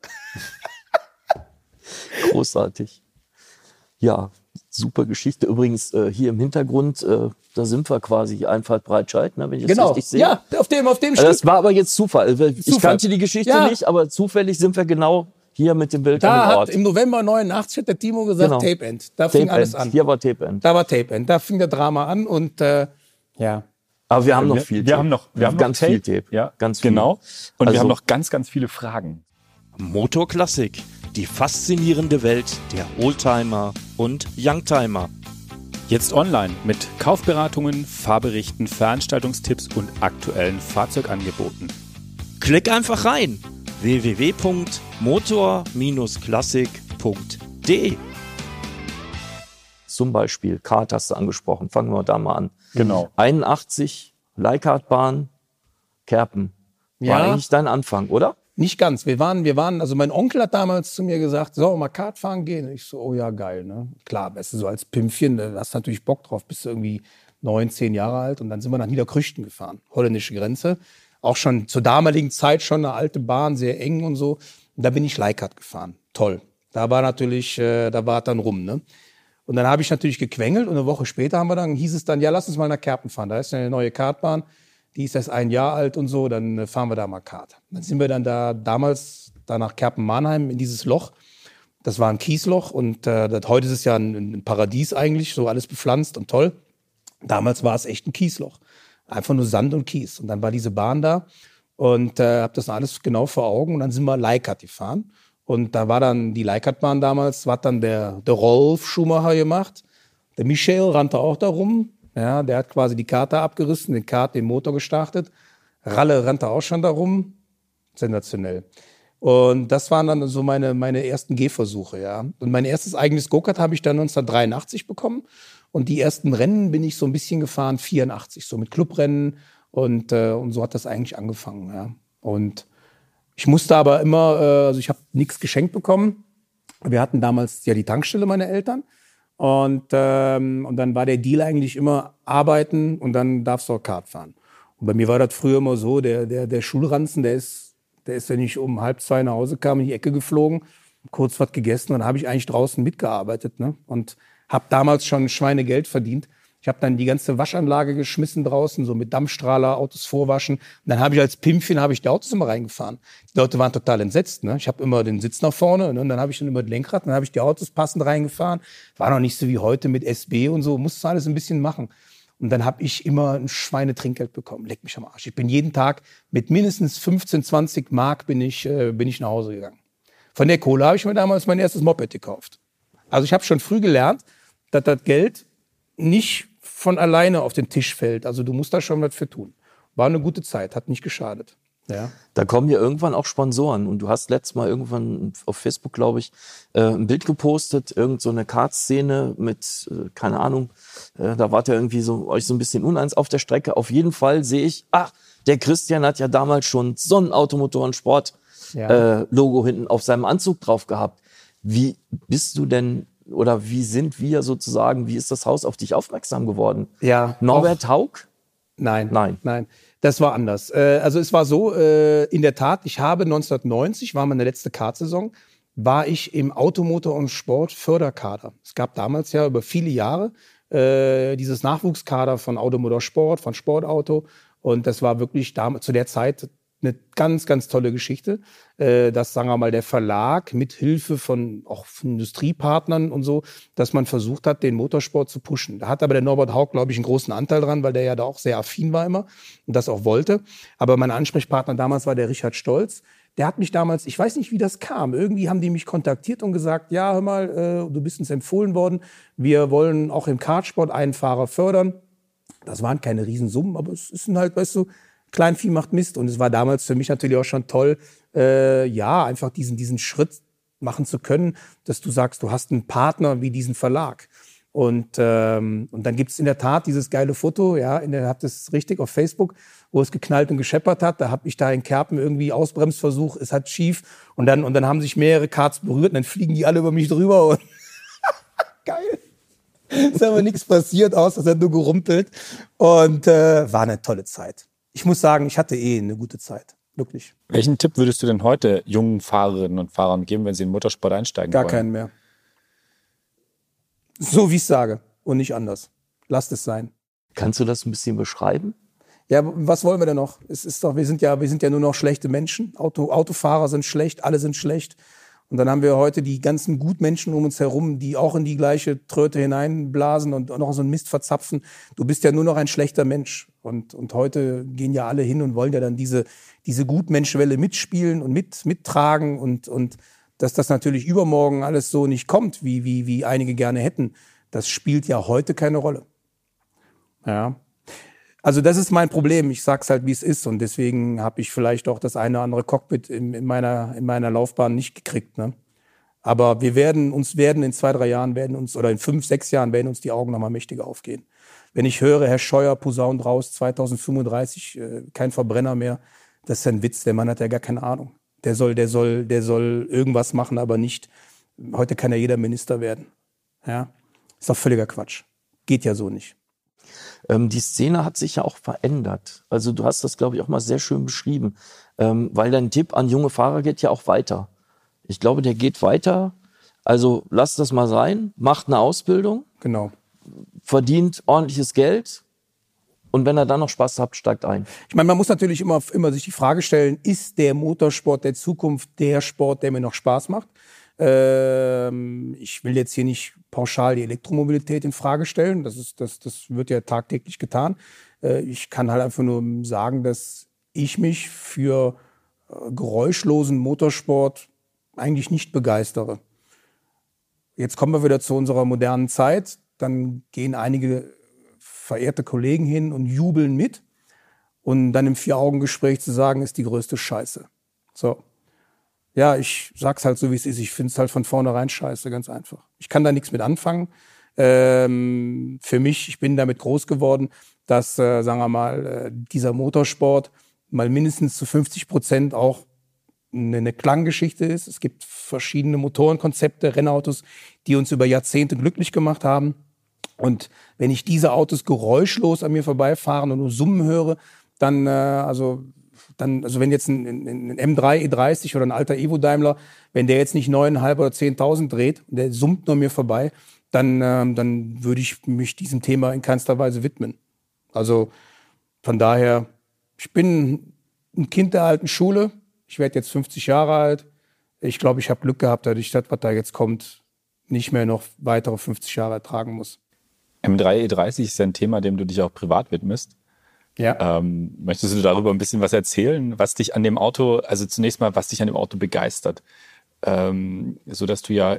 Großartig. Ja, super Geschichte. Übrigens, äh, hier im Hintergrund, äh, da sind wir quasi Einfahrt Breitscheid, ne, wenn ich das Genau. richtig sehe. Ja, auf dem, auf dem Also Stück. das war aber jetzt Zufall. Ich Zufall. kannte die Geschichte Ja. nicht, aber zufällig sind wir genau hier mit dem Bild Da an dem hat Ort. im November 89 hat der Timo gesagt, Genau. Tape End. Da fing Tape alles End. an. Hier war Tape End. Da war Tape End. Da fing der Drama an und äh, ja. Aber wir haben noch viel wir haben noch, wir haben ganz noch viel Tape. Ja, ganz viel. genau. Und Also- wir haben noch ganz, ganz viele Fragen. Motorklassik, die faszinierende Welt der Oldtimer und Youngtimer. Jetzt online mit Kaufberatungen, Fahrberichten, Veranstaltungstipps und aktuellen Fahrzeugangeboten. Klick einfach rein www.motor-klassik.de Zum Beispiel, Kart hast du angesprochen. Fangen wir da mal an. Genau. 81, Leikartbahn, Kerpen. War Ja. eigentlich dein Anfang, oder? Nicht ganz. Wir waren, wir waren, also mein Onkel hat damals zu mir gesagt, wir mal Kart fahren gehen? Ich so, oh ja, geil, ne? Klar, weißt du, so als Pimpchen, da hast du natürlich Bock drauf, bist du irgendwie neun, zehn Jahre alt und dann sind wir nach Niederkrüchten gefahren, holländische Grenze. Auch schon zur damaligen Zeit schon eine alte Bahn, sehr eng und so. Und da bin ich Leikart gefahren. Toll. Da war natürlich, äh, da war dann rum, ne? Und dann habe ich natürlich gequengelt und eine Woche später haben wir dann, hieß es dann, ja, lass uns mal nach Kerpen fahren. Da ist ja eine neue Kartbahn, die ist erst ein Jahr alt und so, dann äh, fahren wir da mal Kart. Dann sind wir dann da damals da nach Kerpen-Mannheim in dieses Loch. Das war ein Kiesloch und äh, das, heute ist es ja ein, ein Paradies eigentlich, so alles bepflanzt und toll. Damals war es echt ein Kiesloch. Einfach nur Sand und Kies. Und dann war diese Bahn da und äh, habe das alles genau vor Augen. Und dann sind wir Leikart gefahren. Und da war dann die Leikartbahn damals, war dann der, der Rolf Schumacher gemacht. Der Michel rannte auch da rum. Ja, der hat quasi die Karte abgerissen, den Kart, den Motor gestartet. Ralle rannte auch schon da rum. Sensationell. Und das waren dann so meine, meine ersten Gehversuche, ja. Und mein erstes eigenes Go-Kart habe ich dann 1983 bekommen. Und die ersten Rennen bin ich so ein bisschen gefahren, 84, so mit Clubrennen. Und, äh, und so hat das eigentlich angefangen, ja. Und ich musste aber immer, äh, also ich habe nichts geschenkt bekommen. Wir hatten damals ja die Tankstelle meiner Eltern. Und, ähm, und dann war der Deal eigentlich immer arbeiten und dann darfst du auch Kart fahren. Und bei mir war das früher immer so, der, der, der Schulranzen, der ist, der ist, wenn ich um halb zwei nach Hause kam, in die Ecke geflogen, kurz was gegessen, dann habe ich eigentlich draußen mitgearbeitet ne? und habe damals schon Schweinegeld verdient. Ich habe dann die ganze Waschanlage geschmissen draußen, so mit Dampfstrahler, Autos vorwaschen. Und dann habe ich als Pimpchen habe ich die Autos immer reingefahren. Die Leute waren total entsetzt. Ne? Ich habe immer den Sitz nach vorne ne? und dann habe ich dann immer das Lenkrad, dann habe ich die Autos passend reingefahren. War noch nicht so wie heute mit SB und so, musste alles ein bisschen machen. Und dann habe ich immer ein Schweinetrinkgeld bekommen. Leck mich am Arsch. Ich bin jeden Tag mit mindestens 15, 20 Mark bin ich, äh, bin ich nach Hause gegangen. Von der Kohle habe ich mir damals mein erstes Moped gekauft. Also ich habe schon früh gelernt, dass das Geld nicht von alleine auf den Tisch fällt. Also du musst da schon was für tun. War eine gute Zeit, hat nicht geschadet. Ja. Da kommen ja irgendwann auch Sponsoren. Und du hast letztes Mal irgendwann auf Facebook, glaube ich, äh, ein Bild gepostet, irgend so eine Kartszene mit, äh, keine Ahnung, äh, da wart ihr irgendwie so euch so ein bisschen uneins auf der Strecke. Auf jeden Fall sehe ich, ach, der Christian hat ja damals schon so ein Automotorensport Ja. äh, Logo hinten auf seinem Anzug drauf gehabt. Wie bist du denn oder wie sind wir sozusagen, wie ist das Haus auf dich aufmerksam geworden? Ja, Norbert Haug? Nein. Nein. Nein. Das war anders. Äh, also es war so, äh, in der Tat, ich habe 1990, war meine letzte Kartsaison, war ich im Automotor- und Sport-Förderkader. Es gab damals ja über viele Jahre äh, dieses Nachwuchskader von Automotor Sport, von Sportauto. Und das war wirklich damals, zu der Zeit eine ganz, ganz tolle Geschichte, äh, dass, sagen wir mal, der Verlag mit Hilfe von auch Industriepartnern und so, dass man versucht hat, den Motorsport zu pushen. Da hat aber der Norbert Haug, glaube ich, einen großen Anteil dran, weil der ja da auch sehr affin war immer und das auch wollte. Aber mein Ansprechpartner damals war der Richard Stolz. Der hat mich damals, ich weiß nicht, wie das kam, irgendwie haben die mich kontaktiert und gesagt, ja, hör mal, äh, du bist uns empfohlen worden, wir wollen auch im Kartsport einen Fahrer fördern. Das waren keine Riesensummen, aber es ist halt, weißt du, Kleinvieh macht Mist. Und es war damals für mich natürlich auch schon toll, äh, ja, einfach diesen, diesen Schritt machen zu können, dass du sagst, du hast einen Partner wie diesen Verlag. Und, ähm, und dann gibt's in der Tat dieses geile Foto, ja, in der habt es richtig auf Facebook, wo es geknallt und gescheppert hat. Da habe ich da in Kerpen irgendwie Ausbremsversuch, es hat schief und dann, und dann haben sich mehrere Karts berührt und dann fliegen die alle über mich drüber und [LAUGHS] geil. Ist aber nichts passiert, außer es hat nur gerumpelt. Und äh, war eine tolle Zeit. Ich muss sagen, ich hatte eh eine gute Zeit. Wirklich. Welchen Tipp würdest du denn heute jungen Fahrerinnen und Fahrern geben, wenn sie in den Motorsport einsteigen Gar wollen? keinen mehr. So wie ich sage und nicht anders. Lasst es sein. Kannst du das ein bisschen beschreiben? Ja, was wollen wir denn noch? Es ist doch, wir sind ja, wir sind ja nur noch schlechte Menschen. Auto, Autofahrer sind schlecht, alle sind schlecht. Und dann haben wir heute die ganzen Gutmenschen um uns herum, die auch in die gleiche Tröte hineinblasen und noch so einen Mist verzapfen. Du bist ja nur noch ein schlechter Mensch. Und, und heute gehen ja alle hin und wollen ja dann diese, diese Gutmenschwelle mitspielen und mit, mittragen und, und dass das natürlich übermorgen alles so nicht kommt, wie, wie, wie einige gerne hätten, das spielt ja heute keine Rolle. Ja. Also das ist mein Problem. Ich sag's halt, wie es ist. Und deswegen habe ich vielleicht auch das eine oder andere Cockpit in, in, meiner, in meiner Laufbahn nicht gekriegt. Ne? Aber wir werden, uns werden in zwei, drei Jahren werden uns, oder in fünf, sechs Jahren werden uns die Augen nochmal mächtiger aufgehen. Wenn ich höre, Herr Scheuer posaunt raus, 2035, äh, kein Verbrenner mehr, das ist ein Witz. Der Mann hat ja gar keine Ahnung. Der soll, der soll, der soll irgendwas machen, aber nicht. Heute kann ja jeder Minister werden. Ja, ist doch völliger Quatsch. Geht ja so nicht. Ähm, die Szene hat sich ja auch verändert. Also du hast das, glaube ich, auch mal sehr schön beschrieben, ähm, weil dein Tipp an junge Fahrer geht ja auch weiter. Ich glaube, der geht weiter. Also lasst das mal sein, macht eine Ausbildung, Genau. Verdient ordentliches Geld und wenn er dann noch Spaß hat, steigt ein. Ich meine, man muss natürlich immer, immer sich die Frage stellen, ist der Motorsport der Zukunft der Sport, der mir noch Spaß macht? Ähm, ich will jetzt hier nicht pauschal die Elektromobilität in Frage stellen. Das, ist, das, das wird ja tagtäglich getan. Äh, ich kann halt einfach nur sagen, dass ich mich für äh, geräuschlosen Motorsport eigentlich nicht begeistere. Jetzt kommen wir wieder zu unserer modernen Zeit. Dann gehen einige verehrte Kollegen hin und jubeln mit. Und dann im Vier-Augen-Gespräch zu sagen, ist die größte Scheiße. So. Ja, ich sag's halt so, wie es ist. Ich find's halt von vornherein scheiße, ganz einfach. Ich kann da nichts mit anfangen. Ähm, für mich, ich bin damit groß geworden, dass, äh, sagen wir mal, äh, dieser Motorsport mal mindestens zu 50 Prozent auch eine, eine Klanggeschichte ist. Es gibt verschiedene Motorenkonzepte, Rennautos, die uns über Jahrzehnte glücklich gemacht haben. Und wenn ich diese Autos geräuschlos an mir vorbeifahren und nur Summen höre, dann, äh, also, dann, also wenn jetzt ein, ein, ein M3 E30 oder ein alter Evo Daimler, wenn der jetzt nicht neuneinhalb oder 10.000 dreht der summt nur mir vorbei, dann, ähm, dann würde ich mich diesem Thema in keinster Weise widmen. Also von daher, ich bin ein Kind der alten Schule. Ich werde jetzt 50 Jahre alt. Ich glaube, ich habe Glück gehabt, dass ich das, was da jetzt kommt, nicht mehr noch weitere 50 Jahre ertragen muss. M3 E30 ist ja ein Thema, dem du dich auch privat widmest. Ja. Ähm, möchtest du darüber ein bisschen was erzählen, was dich an dem Auto, also zunächst mal, was dich an dem Auto begeistert? Ähm, so dass du ja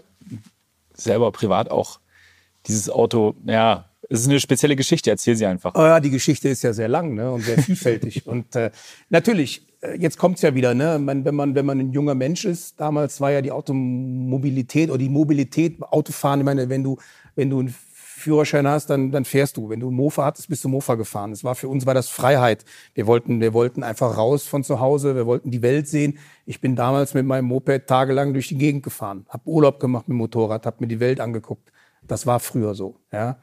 selber privat auch dieses Auto, ja, es ist eine spezielle Geschichte, erzähl sie einfach. Oh ja, die Geschichte ist ja sehr lang ne, und sehr vielfältig. [LAUGHS] und äh, natürlich, äh, jetzt kommt's ja wieder, ne? Man, wenn, man, wenn man ein junger Mensch ist, damals war ja die Automobilität oder die Mobilität, Autofahren, ich meine, wenn du, wenn du einen Führerschein hast, dann, dann fährst du. Wenn du Mofa hattest, bist du Mofa gefahren. Das war für uns war das Freiheit. Wir wollten, wir wollten einfach raus von zu Hause, wir wollten die Welt sehen. Ich bin damals mit meinem Moped tagelang durch die Gegend gefahren, habe Urlaub gemacht mit dem Motorrad, habe mir die Welt angeguckt. Das war früher so, ja.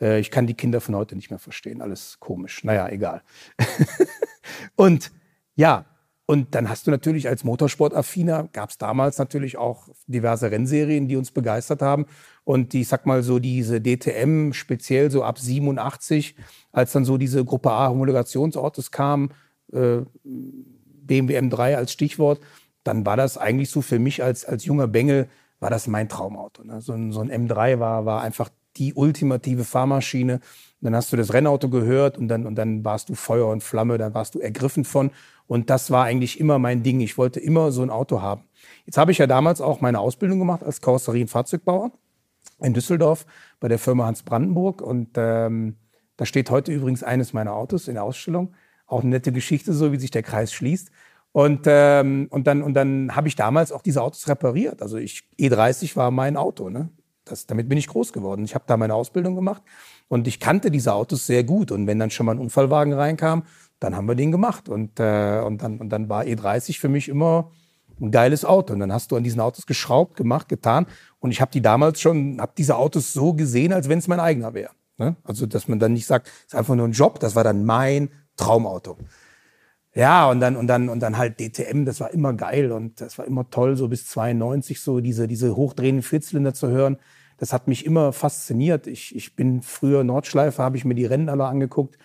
Äh, Ich kann die Kinder von heute nicht mehr verstehen. Alles komisch. Naja, egal. [LAUGHS] und ja, und dann hast du natürlich als Motorsportaffiner, gab es damals natürlich auch diverse Rennserien, die uns begeistert haben. Und die, ich sag mal so, diese DTM, speziell so ab 87, als dann so diese Gruppe A Homologationsautos kamen, äh, BMW M3 als Stichwort, dann war das eigentlich so für mich als, als junger Bengel, war das mein Traumauto. Ne? So, ein, so ein M3 war, war einfach die ultimative Fahrmaschine. Dann hast du das Rennauto gehört und dann, und dann warst du Feuer und Flamme, dann warst du ergriffen von. Und das war eigentlich immer mein Ding. Ich wollte immer so ein Auto haben. Jetzt habe ich ja damals auch meine Ausbildung gemacht als Karosserie- und Fahrzeugbauer in Düsseldorf bei der Firma Hans Brandenburg. Und ähm, da steht heute übrigens eines meiner Autos in der Ausstellung. Auch eine nette Geschichte, so wie sich der Kreis schließt. Und, ähm, und dann, und dann habe ich damals auch diese Autos repariert. Also ich, E30 war mein Auto. Ne? Das, damit bin ich groß geworden. Ich habe da meine Ausbildung gemacht und ich kannte diese Autos sehr gut. Und wenn dann schon mal ein Unfallwagen reinkam, dann haben wir den gemacht. Und, äh, und, dann, und dann war E30 für mich immer ein geiles Auto. Und dann hast du an diesen Autos geschraubt, gemacht, getan. Und ich habe die damals schon, habe diese Autos so gesehen, als wenn es mein eigener wäre. Ne? Also, dass man dann nicht sagt, es ist einfach nur ein Job, das war dann mein Traumauto. Ja, und dann, und dann, und dann halt DTM, das war immer geil und das war immer toll, so bis 92 so diese, diese hochdrehenden Vierzylinder zu hören. Das hat mich immer fasziniert. Ich, ich bin früher Nordschleife, habe ich mir die Rennen alle angeguckt.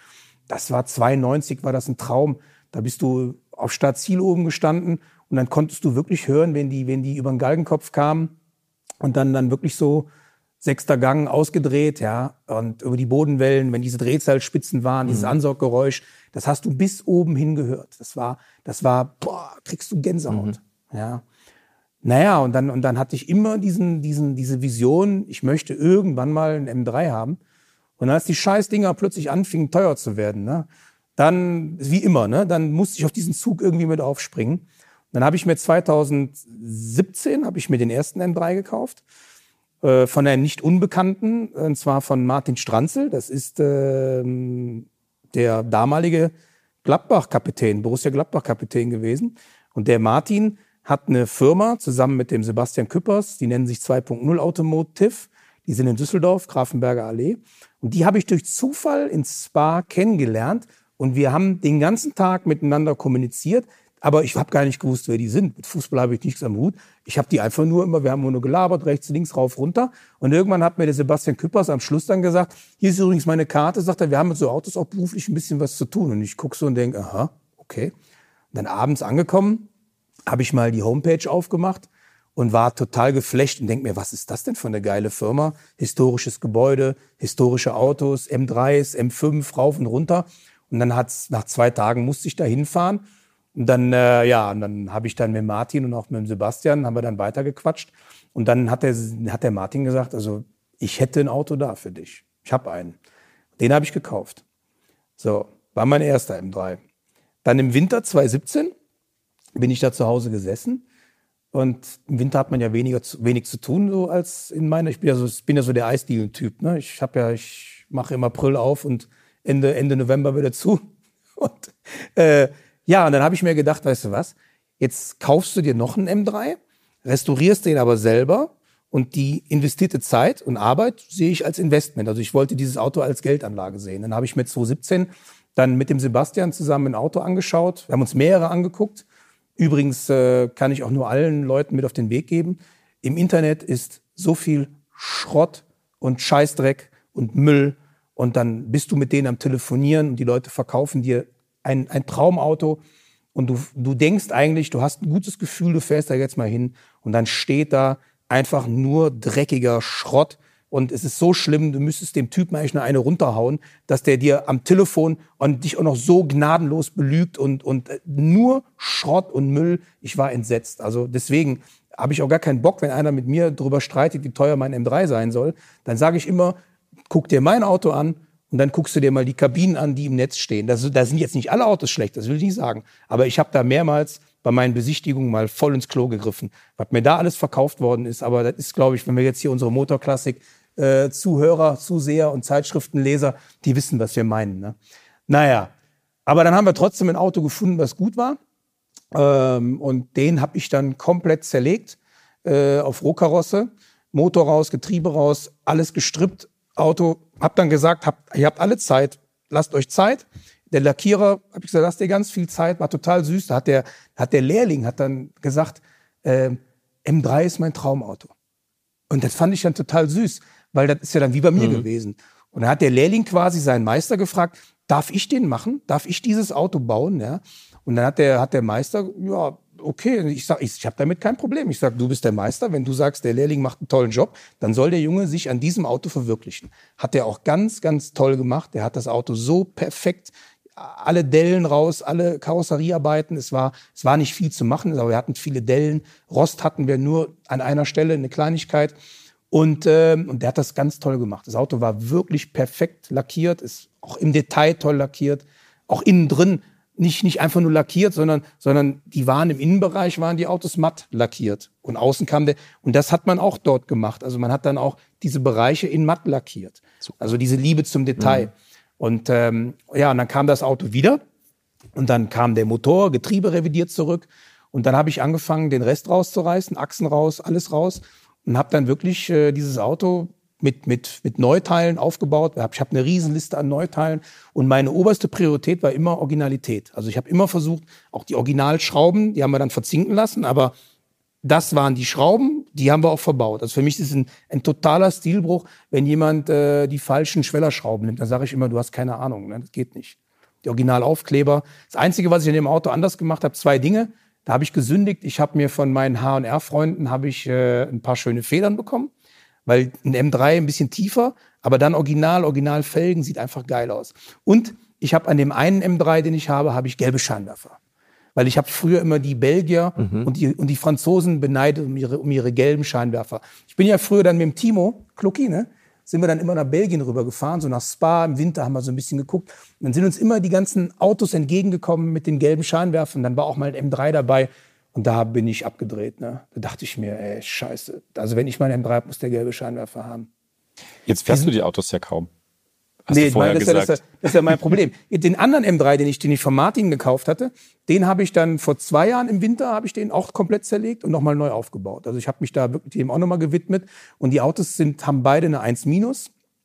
Das war 92, war das ein Traum. Da bist du auf Startziel oben gestanden und dann konntest du wirklich hören, wenn die, wenn die über den Galgenkopf kamen und dann, dann wirklich so sechster Gang ausgedreht, ja, und über die Bodenwellen, wenn diese Drehzahlspitzen waren, dieses mhm. Ansauggeräusch, das hast du bis oben hin gehört. Das war, das war, boah, kriegst du Gänsehaut, mhm. ja. Naja, und dann, und dann hatte ich immer diesen, diesen, diese Vision, ich möchte irgendwann mal ein M3 haben. Und als die Scheißdinger plötzlich anfingen, teuer zu werden, ne, dann, wie immer, ne, dann musste ich auf diesen Zug irgendwie mit aufspringen. Dann habe ich mir 2017 habe ich mir den ersten M3 gekauft äh, von einem nicht Unbekannten, und zwar von Martin Stranzel. Das ist äh, der damalige Gladbach-Kapitän, Borussia Gladbach-Kapitän gewesen. Und der Martin hat eine Firma zusammen mit dem Sebastian Küppers, die nennen sich 2.0 Automotive. Die sind in Düsseldorf, Grafenberger Allee. Und die habe ich durch Zufall in Spa kennengelernt. Und wir haben den ganzen Tag miteinander kommuniziert. Aber ich habe gar nicht gewusst, wer die sind. Mit Fußball habe ich nichts am Hut. Ich habe die einfach nur immer, wir haben nur gelabert, rechts, links, rauf, runter. Und irgendwann hat mir der Sebastian Küppers am Schluss dann gesagt, hier ist übrigens meine Karte, sagt er, wir haben mit so Autos auch beruflich ein bisschen was zu tun. Und ich gucke so und denke, aha, okay. Und dann abends angekommen, habe ich mal die Homepage aufgemacht und war total geflecht und denke mir, was ist das denn für eine geile Firma? Historisches Gebäude, historische Autos, M3s, M5, rauf und runter. Und dann hat's, nach zwei Tagen musste ich da hinfahren und dann, äh, ja, und dann habe ich dann mit Martin und auch mit Sebastian, haben wir dann weitergequatscht. Und dann hat der, hat der Martin gesagt, also ich hätte ein Auto da für dich. Ich habe einen. Den habe ich gekauft. So, war mein erster M3. Dann im Winter 2017 bin ich da zu Hause gesessen. Und im Winter hat man ja weniger wenig zu tun, so als in meiner. Ich bin ja so, bin ja so der Eisdielen-Typ. Ne? Ich habe ja, ich mache im April auf und Ende, Ende November wieder zu. [LAUGHS] Und äh, ja, und dann habe ich mir gedacht, weißt du was? Jetzt kaufst du dir noch einen M3, restaurierst den aber selber und die investierte Zeit und Arbeit sehe ich als Investment. Also ich wollte dieses Auto als Geldanlage sehen. Dann habe ich mit 2017 dann mit dem Sebastian zusammen ein Auto angeschaut. Wir haben uns mehrere angeguckt. Übrigens äh, kann ich auch nur allen Leuten mit auf den Weg geben. Im Internet ist so viel Schrott und Scheißdreck und Müll. Und dann bist du mit denen am Telefonieren und die Leute verkaufen dir ein, ein Traumauto und du, du denkst eigentlich, du hast ein gutes Gefühl, du fährst da jetzt mal hin und dann steht da einfach nur dreckiger Schrott und es ist so schlimm, du müsstest dem Typen eigentlich nur eine runterhauen, dass der dir am Telefon und dich auch noch so gnadenlos belügt und, und äh, nur Schrott und Müll. Ich war entsetzt. Also deswegen habe ich auch gar keinen Bock, wenn einer mit mir darüber streitet, wie teuer mein M3 sein soll. Dann sage ich immer, guck dir mein Auto an und dann guckst du dir mal die Kabinen an, die im Netz stehen. Da sind jetzt nicht alle Autos schlecht, das will ich nicht sagen. Aber ich habe da mehrmals bei meinen Besichtigungen mal voll ins Klo gegriffen, was mir da alles verkauft worden ist. Aber das ist, glaube ich, wenn wir jetzt hier unsere Motorklassik äh, Zuhörer, Zuseher und Zeitschriftenleser, die wissen, was wir meinen. Ne? Naja, aber dann haben wir trotzdem ein Auto gefunden, was gut war. Ähm, und den habe ich dann komplett zerlegt äh, auf Rohkarosse. Motor raus, Getriebe raus, alles gestrippt, Auto, hab dann gesagt, hab, ihr habt alle Zeit, lasst euch Zeit. Der Lackierer, hab ich gesagt, lasst dir ganz viel Zeit, war total süß. Da hat der, hat der Lehrling hat dann gesagt, äh, M3 ist mein Traumauto. Und das fand ich dann total süß, weil das ist ja dann wie bei mir mhm. gewesen. Und dann hat der Lehrling quasi seinen Meister gefragt, darf ich den machen? Darf ich dieses Auto bauen? Ja. Und dann hat der, hat der Meister, ja, okay, ich sag, ich, ich habe damit kein Problem. Ich sag, du bist der Meister. Wenn du sagst, der Lehrling macht einen tollen Job, dann soll der Junge sich an diesem Auto verwirklichen. Hat er auch ganz, ganz toll gemacht. Er hat das Auto so perfekt alle Dellen raus, alle Karosseriearbeiten. Es war, es war nicht viel zu machen, aber wir hatten viele Dellen. Rost hatten wir nur an einer Stelle, eine Kleinigkeit. Und, ähm, und der hat das ganz toll gemacht. Das Auto war wirklich perfekt lackiert, ist auch im Detail toll lackiert. Auch innen drin nicht, nicht einfach nur lackiert, sondern, sondern die waren im Innenbereich, waren die Autos matt lackiert. Und außen kam der, und das hat man auch dort gemacht. Also man hat dann auch diese Bereiche in matt lackiert. Also diese Liebe zum Detail. Mhm. Und ähm, ja, und dann kam das Auto wieder. Und dann kam der Motor, Getriebe revidiert zurück. Und dann habe ich angefangen, den Rest rauszureißen, Achsen raus, alles raus. Und habe dann wirklich äh, dieses Auto mit, mit, mit Neuteilen aufgebaut. Ich habe eine Riesenliste an Neuteilen und meine oberste Priorität war immer Originalität. Also ich habe immer versucht, auch die Originalschrauben, die haben wir dann verzinken lassen, aber das waren die Schrauben, die haben wir auch verbaut. Also für mich ist es ein, ein totaler Stilbruch, wenn jemand äh, die falschen Schwellerschrauben nimmt. Dann sage ich immer, du hast keine Ahnung, ne? das geht nicht. Die Originalaufkleber. Das Einzige, was ich in dem Auto anders gemacht habe, zwei Dinge. Da habe ich gesündigt. Ich habe mir von meinen H&R-Freunden habe ich äh, ein paar schöne Federn bekommen weil ein M3 ein bisschen tiefer, aber dann Original, Original Felgen sieht einfach geil aus. Und ich habe an dem einen M3, den ich habe, habe ich gelbe Scheinwerfer. Weil ich habe früher immer die Belgier mhm. und, die, und die Franzosen beneidet um ihre, um ihre gelben Scheinwerfer. Ich bin ja früher dann mit dem Timo, Klucki, ne? sind wir dann immer nach Belgien rübergefahren, so nach Spa. Im Winter haben wir so ein bisschen geguckt. Und dann sind uns immer die ganzen Autos entgegengekommen mit den gelben Scheinwerfern. Dann war auch mal ein M3 dabei. Und da bin ich abgedreht. Ne? Da dachte ich mir, ey, scheiße. Also wenn ich meinen M3 habe, muss der gelbe Scheinwerfer haben. Jetzt fährst du die Autos ja kaum. Hast nee, nein, das, ist ja, das, das, ist ja mein [LAUGHS] Problem. Den anderen M3, den ich, den ich von Martin gekauft hatte, den habe ich dann vor zwei Jahren im Winter habe ich den auch komplett zerlegt und nochmal neu aufgebaut. Also ich habe mich da wirklich dem auch nochmal gewidmet. Und die Autos sind, haben beide eine 1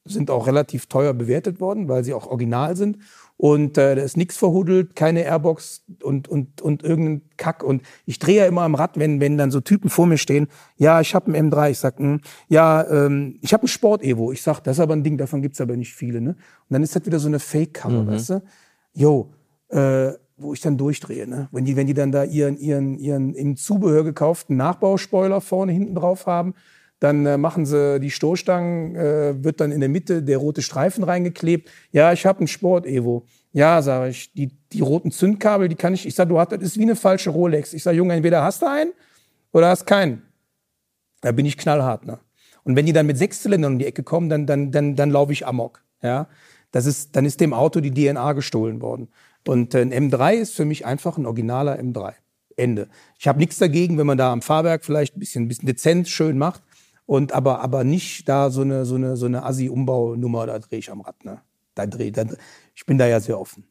sind auch relativ teuer bewertet worden, weil sie auch original sind. Und äh, da ist nichts verhudelt, keine Airbox und, und, und irgendein Kack. Und ich drehe ja immer am Rad, wenn, wenn dann so Typen vor mir stehen. Ja, ich habe einen M3. Ich sag, mh, hm, ja, ähm, ich habe einen Sport-Evo. Ich sag, das ist aber ein Ding, davon gibt's aber nicht viele. Ne? Und dann ist das wieder so eine Fake-Cover, mhm. weißt du? Jo, äh, wo ich dann durchdrehe. Ne? Wenn, die, wenn die dann da ihren, ihren, ihren im Zubehör gekauften Nachbauspoiler vorne hinten drauf haben dann äh, machen sie die Stoßstangen, äh, wird dann in der Mitte der rote Streifen reingeklebt. Ja, ich habe einen Sport-Evo. Ja, sage ich, die, die roten Zündkabel, die kann ich, ich sage, du hast, das ist wie eine falsche Rolex. Ich sage, Junge, entweder hast du einen oder hast keinen. Da bin ich knallhart, ne? Und wenn die dann mit sechs Zylindern um die Ecke kommen, dann, dann, dann, dann laufe ich amok, ja? Das ist, dann ist dem Auto die DNA gestohlen worden. Und äh, ein M3 ist für mich einfach ein originaler M3. Ende. Ich habe nichts dagegen, wenn man da am Fahrwerk vielleicht ein bisschen, ein bisschen dezent schön macht. Und aber, aber nicht da so eine, so eine, so eine Assi-Umbaunummer, da drehe ich am Rad, ne? Da dreh, da, ich bin da ja sehr offen.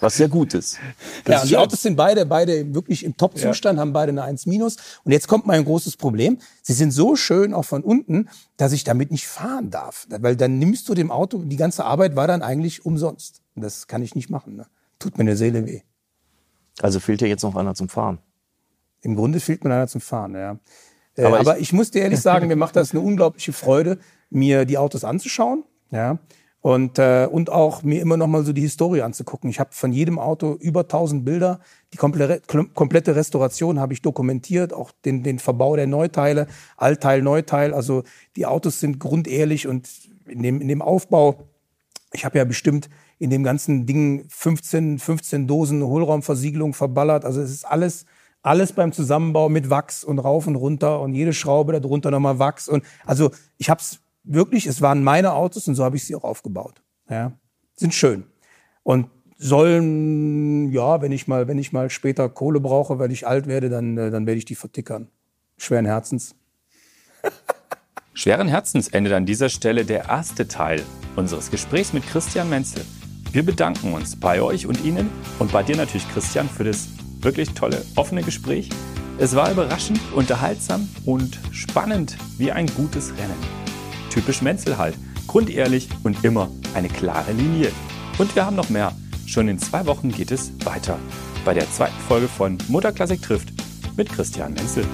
Was sehr gut ist. Das ja, ist die Autos sind beide, beide wirklich im Top-Zustand, ja. haben beide eine 1 minus. Und jetzt kommt mein großes Problem. Sie sind so schön auch von unten, dass ich damit nicht fahren darf. Weil dann nimmst du dem Auto, die ganze Arbeit war dann eigentlich umsonst. Und das kann ich nicht machen. Ne? Tut mir eine Seele weh. Also fehlt dir jetzt noch einer zum Fahren? Im Grunde fehlt mir einer zum Fahren, ja. Äh, aber, aber ich, ich muss dir ehrlich sagen, mir macht das eine [LAUGHS] unglaubliche Freude, mir die Autos anzuschauen. Ja. Und, äh, und auch mir immer noch mal so die Historie anzugucken. Ich habe von jedem Auto über 1000 Bilder. Die komplette, komplette Restauration habe ich dokumentiert, auch den, den Verbau der Neuteile, Altteil, Neuteil. Also die Autos sind grundehrlich und in dem, in dem Aufbau, ich habe ja bestimmt in dem ganzen Ding 15, 15 Dosen Hohlraumversiegelung verballert. Also es ist alles alles beim Zusammenbau mit Wachs und rauf und runter und jede Schraube darunter nochmal Wachs und also ich habe es wirklich, es waren meine Autos und so habe ich sie auch aufgebaut. Ja, sind schön und sollen ja, wenn ich mal, wenn ich mal später Kohle brauche, weil ich alt werde, dann äh, dann werde ich die vertickern. Schweren Herzens. [LAUGHS] Schweren Herzens endet an dieser Stelle der erste Teil unseres Gesprächs mit Christian Menzel. Wir bedanken uns bei euch und Ihnen und bei dir natürlich, Christian, für das wirklich tolle, offene Gespräch. Es war überraschend, unterhaltsam und spannend wie ein gutes Rennen. Typisch Menzel halt, grundehrlich und immer eine klare Linie. Und wir haben noch mehr. Schon in zwei Wochen geht es weiter bei der zweiten Folge von Mutterklassik trifft mit Christian Menzel.